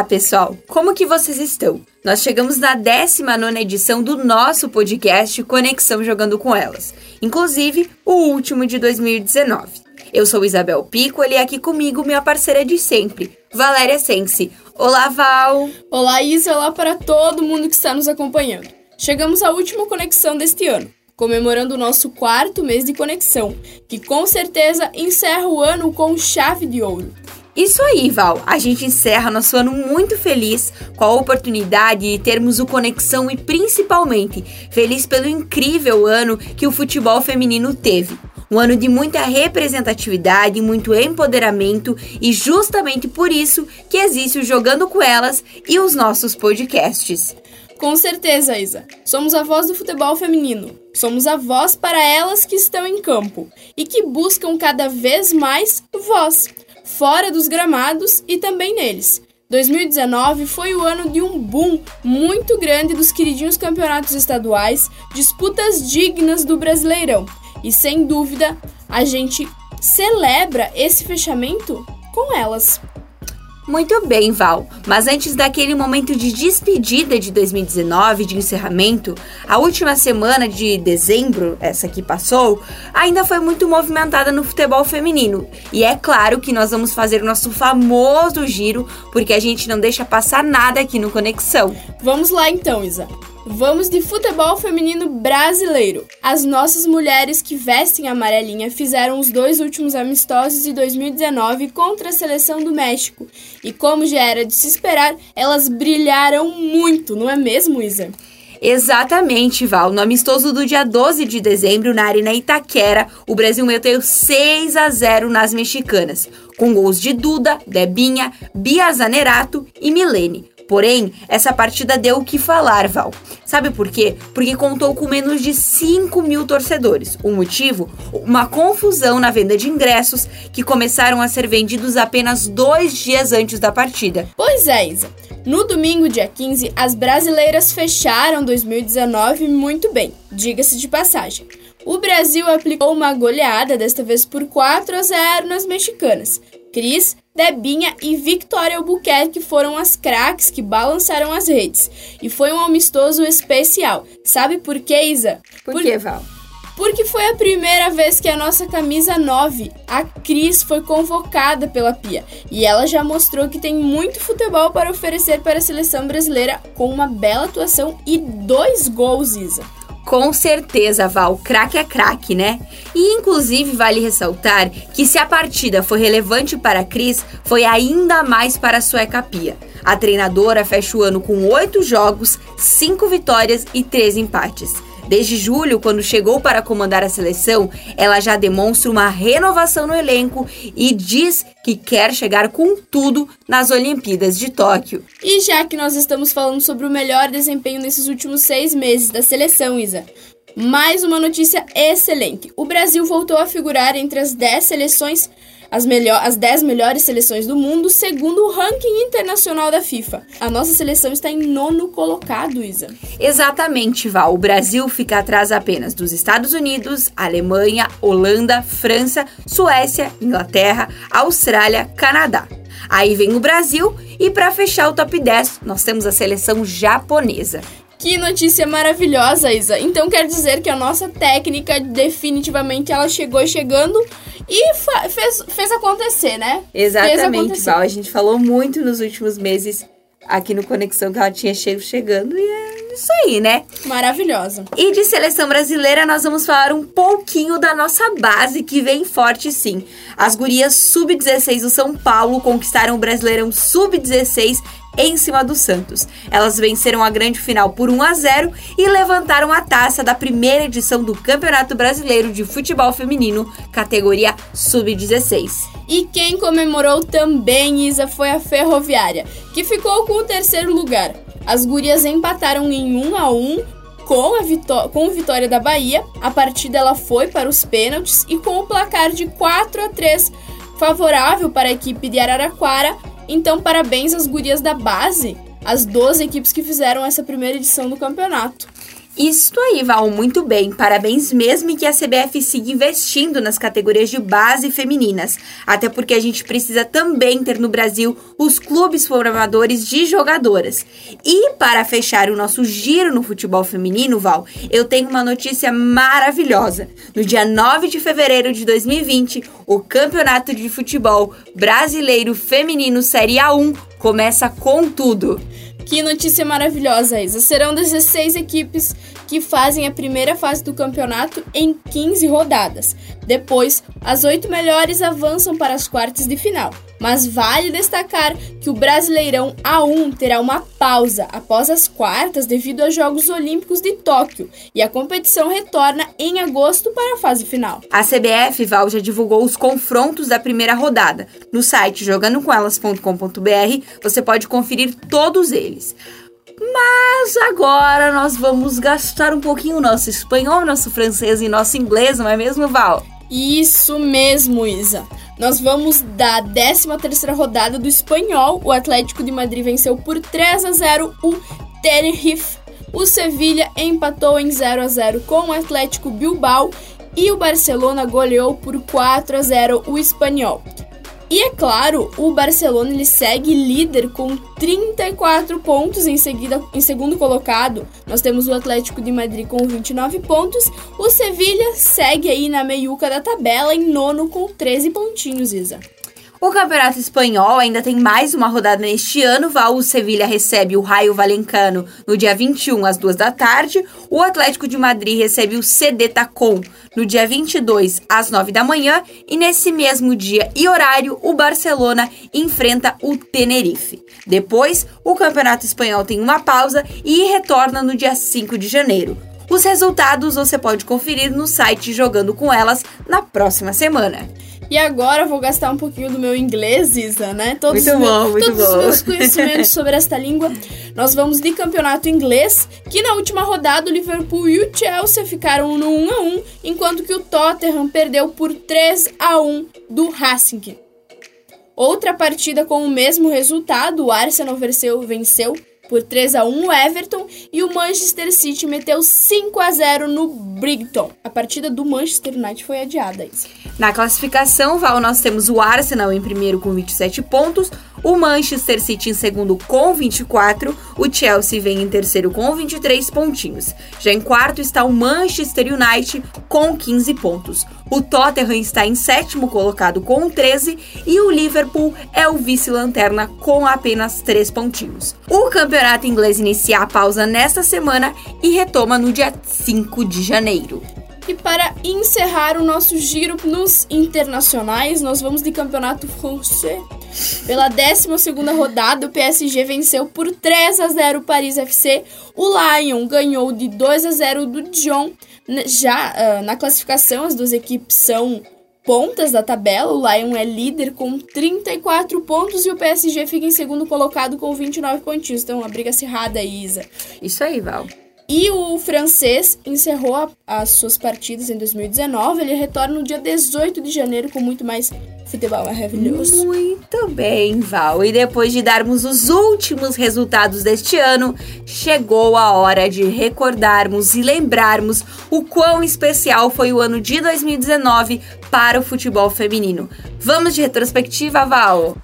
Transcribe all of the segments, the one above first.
Olá, pessoal! Como que vocês estão? Nós chegamos na 19 edição do nosso podcast Conexão Jogando com Elas, inclusive o último de 2019. Eu sou Isabel Piccoli e aqui comigo minha parceira de sempre, Valéria Sense. Olá, Val! Olá, Isa! Olá para todo mundo que está nos acompanhando. Chegamos à última conexão deste ano, comemorando o nosso quarto mês de conexão, que com certeza encerra o ano com chave de ouro. Isso aí, Val. A gente encerra nosso ano muito feliz com a oportunidade de termos o Conexão e principalmente feliz pelo incrível ano que o futebol feminino teve. Um ano de muita representatividade, muito empoderamento e justamente por isso que existe o Jogando com Elas e os nossos podcasts. Com certeza, Isa. Somos a voz do futebol feminino. Somos a voz para elas que estão em campo e que buscam cada vez mais voz fora dos gramados e também neles. 2019 foi o ano de um boom muito grande dos queridinhos campeonatos estaduais, disputas dignas do Brasileirão. E sem dúvida, a gente celebra esse fechamento com elas. Muito bem, Val. Mas antes daquele momento de despedida de 2019, de encerramento, a última semana de dezembro, essa que passou, ainda foi muito movimentada no futebol feminino. E é claro que nós vamos fazer o nosso famoso giro, porque a gente não deixa passar nada aqui no Conexão. Vamos lá então, Isa. Vamos de futebol feminino brasileiro. As nossas mulheres que vestem a amarelinha fizeram os dois últimos amistosos de 2019 contra a seleção do México. E como já era de se esperar, elas brilharam muito, não é mesmo, Isa? Exatamente, Val. No amistoso do dia 12 de dezembro, na Arena Itaquera, o Brasil meteu 6 a 0 nas mexicanas, com gols de Duda, Debinha, Bia Zanerato e Milene. Porém, essa partida deu o que falar, Val. Sabe por quê? Porque contou com menos de 5 mil torcedores. O motivo? Uma confusão na venda de ingressos que começaram a ser vendidos apenas dois dias antes da partida. Pois é, Isa. No domingo, dia 15, as brasileiras fecharam 2019 muito bem, diga-se de passagem. O Brasil aplicou uma goleada, desta vez por 4 a 0 nas mexicanas. Cris, Debinha e Victoria Albuquerque foram as craques que balançaram as redes. E foi um amistoso especial. Sabe por quê, Isa? Por, por... que, Val? Porque foi a primeira vez que a nossa camisa 9, a Cris, foi convocada pela Pia. E ela já mostrou que tem muito futebol para oferecer para a seleção brasileira com uma bela atuação e dois gols, Isa. Com certeza, Val, craque é craque, né? E inclusive vale ressaltar que se a partida foi relevante para a Cris, foi ainda mais para a sueca Pia. A treinadora fecha o ano com oito jogos, cinco vitórias e três empates. Desde julho, quando chegou para comandar a seleção, ela já demonstra uma renovação no elenco e diz que quer chegar com tudo nas Olimpíadas de Tóquio. E já que nós estamos falando sobre o melhor desempenho nesses últimos seis meses da seleção, Isa, mais uma notícia excelente. O Brasil voltou a figurar entre as 10 seleções as, melhor, as 10 melhores seleções do mundo, segundo o ranking internacional da FIFA. A nossa seleção está em nono colocado, Isa. Exatamente, Val. O Brasil fica atrás apenas dos Estados Unidos, Alemanha, Holanda, França, Suécia, Inglaterra, Austrália, Canadá. Aí vem o Brasil e para fechar o top 10, nós temos a seleção japonesa. Que notícia maravilhosa, Isa. Então quer dizer que a nossa técnica definitivamente ela chegou chegando e fez, fez acontecer, né? Exatamente, Val. A gente falou muito nos últimos meses aqui no Conexão que ela tinha chego chegando e é isso aí, né? Maravilhosa. E de seleção brasileira, nós vamos falar um pouquinho da nossa base, que vem forte sim. As gurias sub-16 do São Paulo conquistaram o Brasileirão sub-16 em cima do Santos. Elas venceram a grande final por 1 a 0 e levantaram a taça da primeira edição do Campeonato Brasileiro de Futebol Feminino, categoria sub-16. E quem comemorou também, Isa, foi a Ferroviária, que ficou com o terceiro lugar. As gurias empataram em 1 a 1 com a com o Vitória da Bahia. A partida ela foi para os pênaltis e com o placar de 4 a 3 favorável para a equipe de Araraquara, então, parabéns às gurias da base, as 12 equipes que fizeram essa primeira edição do campeonato. Isso aí, Val, muito bem. Parabéns mesmo que a CBF siga investindo nas categorias de base femininas. Até porque a gente precisa também ter no Brasil os clubes formadores de jogadoras. E para fechar o nosso giro no futebol feminino, Val, eu tenho uma notícia maravilhosa. No dia 9 de fevereiro de 2020, o Campeonato de Futebol Brasileiro Feminino Série A1 começa com tudo. Que notícia maravilhosa, Isa. Serão 16 equipes que fazem a primeira fase do campeonato em 15 rodadas. Depois, as oito melhores avançam para as quartas de final. Mas vale destacar que o Brasileirão A1 terá uma pausa após as quartas devido aos Jogos Olímpicos de Tóquio e a competição retorna em agosto para a fase final. A CBF Val já divulgou os confrontos da primeira rodada. No site jogandocomelas.com.br você pode conferir todos eles. Mas agora nós vamos gastar um pouquinho o nosso espanhol, nosso francês e nosso inglês, não é mesmo, Val? Isso mesmo, Isa. Nós vamos da 13 terceira rodada do espanhol. O Atlético de Madrid venceu por 3 a 0 o Tenerife. O Sevilha empatou em 0 a 0 com o Atlético Bilbao e o Barcelona goleou por 4 a 0 o Espanhol. E é claro, o Barcelona ele segue líder com 34 pontos em seguida em segundo colocado. Nós temos o Atlético de Madrid com 29 pontos. O Sevilha segue aí na meiuca da tabela em nono com 13 pontinhos, Isa. O Campeonato Espanhol ainda tem mais uma rodada neste ano. O Sevilha recebe o Raio Valencano no dia 21 às 2 da tarde. O Atlético de Madrid recebe o CD Tacon no dia 22 às 9 da manhã e nesse mesmo dia e horário o Barcelona enfrenta o Tenerife. Depois, o Campeonato Espanhol tem uma pausa e retorna no dia 5 de janeiro. Os resultados você pode conferir no site Jogando com Elas na próxima semana. E agora eu vou gastar um pouquinho do meu inglês, Isa, né? Todos muito bom, meus, muito todos bom. os meus conhecimentos sobre esta língua. Nós vamos de campeonato inglês, que na última rodada o Liverpool e o Chelsea ficaram no 1 a 1, enquanto que o Tottenham perdeu por 3 a 1 do Racing. Outra partida com o mesmo resultado, o Arsenal venceu, venceu por 3 a 1 o Everton e o Manchester City meteu 5 a 0 no Brighton. A partida do Manchester United foi adiada. Isso. Na classificação, Val, nós temos o Arsenal em primeiro com 27 pontos, o Manchester City em segundo com 24, o Chelsea vem em terceiro com 23 pontinhos. Já em quarto está o Manchester United com 15 pontos. O Tottenham está em sétimo colocado com 13 e o Liverpool é o vice-lanterna com apenas 3 pontinhos. O campeonato inglês inicia a pausa nesta semana e retoma no dia 5 de janeiro. Para encerrar o nosso giro nos internacionais, nós vamos de campeonato francês. Pela 12 rodada, o PSG venceu por 3 a 0 o Paris FC. O Lyon ganhou de 2 a 0 do Dijon. Já uh, na classificação, as duas equipes são pontas da tabela. O Lyon é líder com 34 pontos e o PSG fica em segundo colocado com 29 pontinhos. Então, uma briga acirrada, Isa. Isso aí, Val. E o francês encerrou a, as suas partidas em 2019. Ele retorna no dia 18 de janeiro com muito mais futebol maravilhoso. Muito bem, Val. E depois de darmos os últimos resultados deste ano, chegou a hora de recordarmos e lembrarmos o quão especial foi o ano de 2019 para o futebol feminino. Vamos de retrospectiva, Val?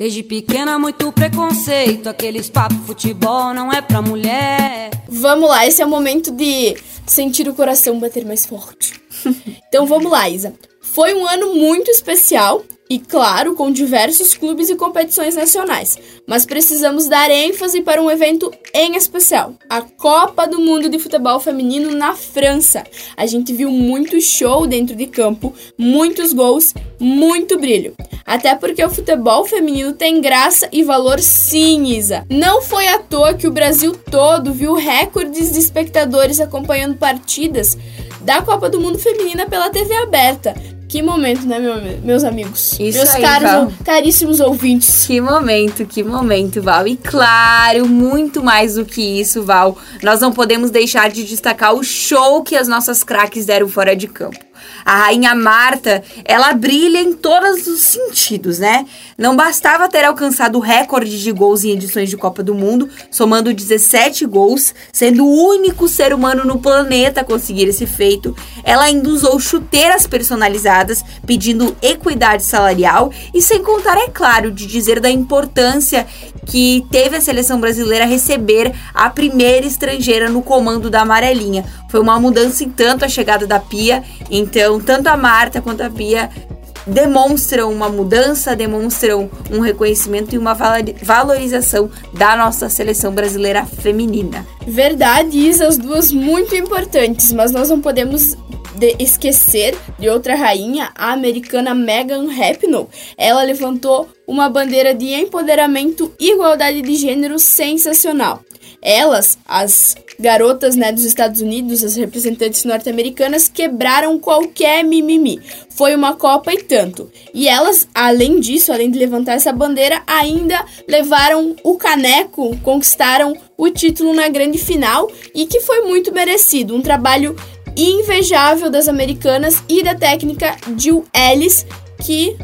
Desde pequena, muito preconceito. Aqueles papo futebol não é pra mulher. Vamos lá, esse é o momento de sentir o coração bater mais forte. então vamos lá, Isa. Foi um ano muito especial e, claro, com diversos clubes e competições nacionais. Mas precisamos dar ênfase para um evento em especial: a Copa do Mundo de Futebol Feminino na França. A gente viu muito show dentro de campo, muitos gols, muito brilho. Até porque o futebol feminino tem graça e valor sim, Isa. Não foi à toa que o Brasil todo viu recordes de espectadores acompanhando partidas da Copa do Mundo Feminina pela TV aberta. Que momento, né, meu, meus amigos? Isso meus aí, caros, Val. caríssimos ouvintes. Que momento, que momento, Val. E claro, muito mais do que isso, Val, nós não podemos deixar de destacar o show que as nossas craques deram fora de campo. A rainha Marta, ela brilha em todos os sentidos, né? Não bastava ter alcançado o recorde de gols em edições de Copa do Mundo, somando 17 gols, sendo o único ser humano no planeta a conseguir esse feito. Ela ainda usou chuteiras personalizadas, pedindo equidade salarial e sem contar, é claro, de dizer da importância que teve a seleção brasileira receber a primeira estrangeira no comando da amarelinha. Foi uma mudança em tanto a chegada da Pia, então tanto a Marta quanto a Pia demonstram uma mudança, demonstram um reconhecimento e uma valorização da nossa seleção brasileira feminina. Verdade, Isa, as duas muito importantes, mas nós não podemos de esquecer de outra rainha, a americana Meghan Rapinoe. Ela levantou uma bandeira de empoderamento e igualdade de gênero sensacional. Elas, as garotas né, dos Estados Unidos, as representantes norte-americanas, quebraram qualquer mimimi. Foi uma Copa e tanto. E elas, além disso, além de levantar essa bandeira, ainda levaram o caneco, conquistaram o título na grande final e que foi muito merecido. Um trabalho invejável das americanas e da técnica Jill Ellis, que,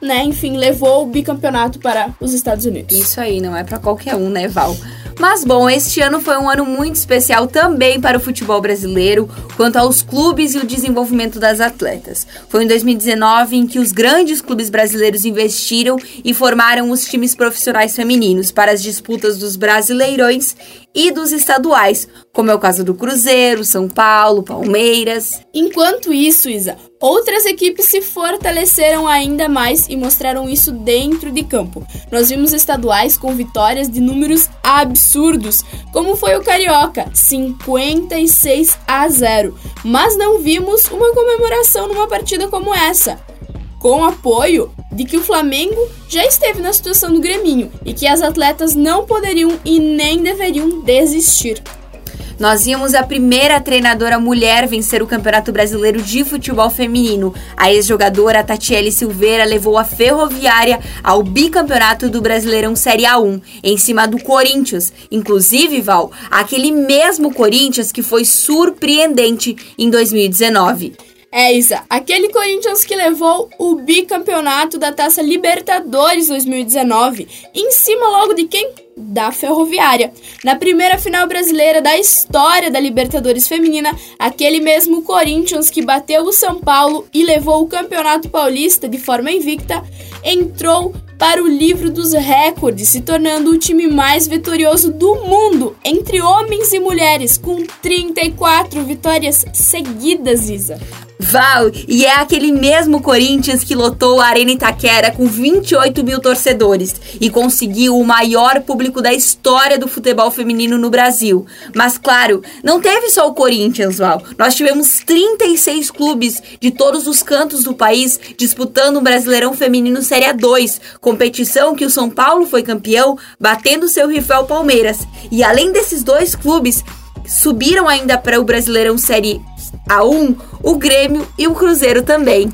né, enfim, levou o bicampeonato para os Estados Unidos. Isso aí, não é para qualquer um, né, Val? Mas bom, este ano foi um ano muito especial também para o futebol brasileiro, quanto aos clubes e o desenvolvimento das atletas. Foi em 2019 em que os grandes clubes brasileiros investiram e formaram os times profissionais femininos para as disputas dos Brasileirões e dos estaduais, como é o caso do Cruzeiro, São Paulo, Palmeiras. Enquanto isso, Isa, outras equipes se fortaleceram ainda mais e mostraram isso dentro de campo. Nós vimos estaduais com vitórias de números absurdos, como foi o Carioca, 56 a 0, mas não vimos uma comemoração numa partida como essa com apoio de que o Flamengo já esteve na situação do Greminho e que as atletas não poderiam e nem deveriam desistir. Nós vimos a primeira treinadora mulher vencer o Campeonato Brasileiro de Futebol Feminino. A ex-jogadora Tatiele Silveira levou a Ferroviária ao bicampeonato do Brasileirão Série A1, em cima do Corinthians. Inclusive, Val, aquele mesmo Corinthians que foi surpreendente em 2019. É, Isa, aquele Corinthians que levou o bicampeonato da Taça Libertadores 2019, em cima logo de quem? Da Ferroviária. Na primeira final brasileira da história da Libertadores Feminina, aquele mesmo Corinthians que bateu o São Paulo e levou o Campeonato Paulista de forma invicta, entrou para o livro dos recordes, se tornando o time mais vitorioso do mundo entre homens e mulheres, com 34 vitórias seguidas, Isa. Val, e é aquele mesmo Corinthians que lotou a Arena Itaquera com 28 mil torcedores e conseguiu o maior público da história do futebol feminino no Brasil. Mas claro, não teve só o Corinthians, Val. Nós tivemos 36 clubes de todos os cantos do país disputando o Brasileirão Feminino Série A2, competição que o São Paulo foi campeão, batendo seu rival Palmeiras. E além desses dois clubes, subiram ainda para o Brasileirão Série A1 o Grêmio e o Cruzeiro também.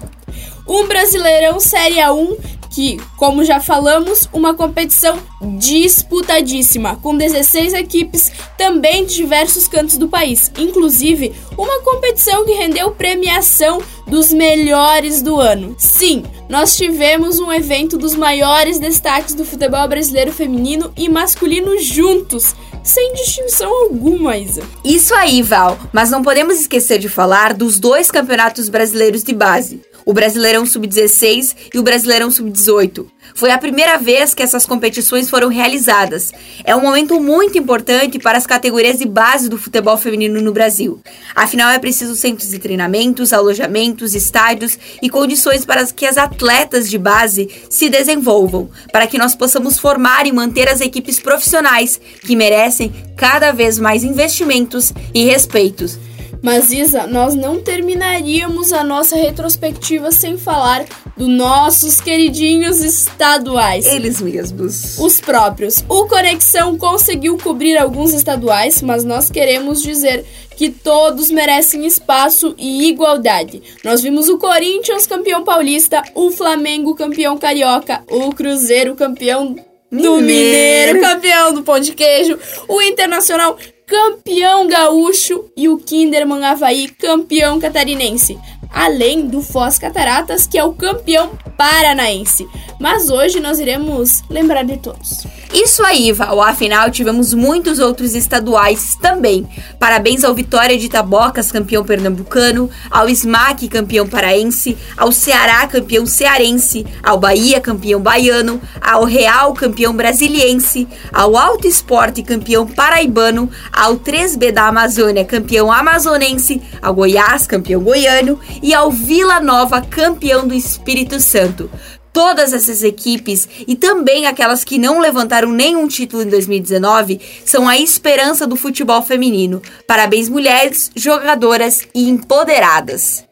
Um Brasileirão Série A1 que, como já falamos, uma competição disputadíssima, com 16 equipes também de diversos cantos do país, inclusive uma competição que rendeu premiação dos melhores do ano. Sim, nós tivemos um evento dos maiores destaques do futebol brasileiro feminino e masculino juntos, sem distinção alguma, Isa. Isso aí, Val, mas não podemos esquecer de falar dos dois campeonatos brasileiros de base o Brasileirão Sub-16 e o Brasileirão Sub-18. Foi a primeira vez que essas competições foram realizadas. É um momento muito importante para as categorias de base do futebol feminino no Brasil. Afinal, é preciso centros de treinamentos, alojamentos, estádios e condições para que as atletas de base se desenvolvam, para que nós possamos formar e manter as equipes profissionais que merecem cada vez mais investimentos e respeitos. Mas Isa, nós não terminaríamos a nossa retrospectiva sem falar dos nossos queridinhos estaduais. Eles mesmos. Os próprios. O Conexão conseguiu cobrir alguns estaduais, mas nós queremos dizer que todos merecem espaço e igualdade. Nós vimos o Corinthians campeão paulista, o Flamengo campeão carioca, o Cruzeiro campeão do Mineiro, campeão do pão de queijo, o Internacional campeão gaúcho e o Kinderman Havaí campeão catarinense. além do Foz Cataratas, que é o campeão paranaense. Mas hoje nós iremos lembrar de todos. Isso aí, Val. Afinal, tivemos muitos outros estaduais também. Parabéns ao Vitória de Tabocas, campeão pernambucano, ao SMAC, campeão paraense, ao Ceará, campeão cearense, ao Bahia, campeão baiano, ao Real, campeão brasiliense, ao Alto Esporte, campeão paraibano, ao 3B da Amazônia, campeão amazonense, ao Goiás, campeão goiano e ao Vila Nova, campeão do Espírito Santo todas essas equipes e também aquelas que não levantaram nenhum título em 2019 são a esperança do futebol feminino. Parabéns, mulheres, jogadoras e empoderadas.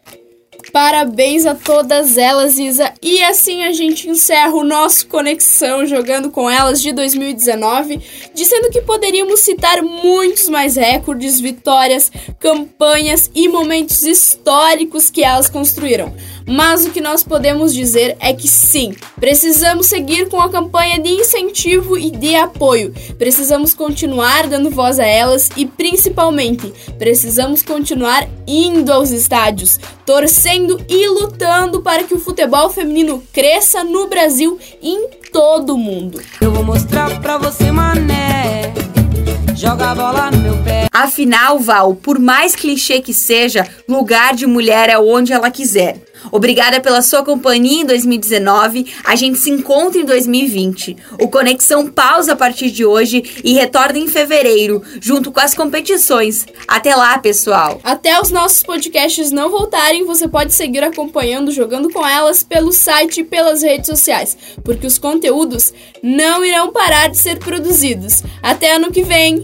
Parabéns a todas elas, Isa. E assim a gente encerra o nosso Conexão jogando com elas de 2019, dizendo que poderíamos citar muitos mais recordes, vitórias, campanhas e momentos históricos que elas construíram. Mas o que nós podemos dizer é que sim, precisamos seguir com a campanha de incentivo e de apoio. Precisamos continuar dando voz a elas e, principalmente, precisamos continuar indo aos estádios, torcendo e lutando para que o futebol feminino cresça no Brasil e em todo o mundo. Eu vou mostrar pra você, mané. Joga a bola no meu pé. Afinal, Val, por mais clichê que seja, lugar de mulher é onde ela quiser. Obrigada pela sua companhia em 2019. A gente se encontra em 2020. O Conexão pausa a partir de hoje e retorna em fevereiro, junto com as competições. Até lá, pessoal. Até os nossos podcasts não voltarem, você pode seguir acompanhando Jogando com Elas pelo site e pelas redes sociais, porque os conteúdos não irão parar de ser produzidos. Até ano que vem!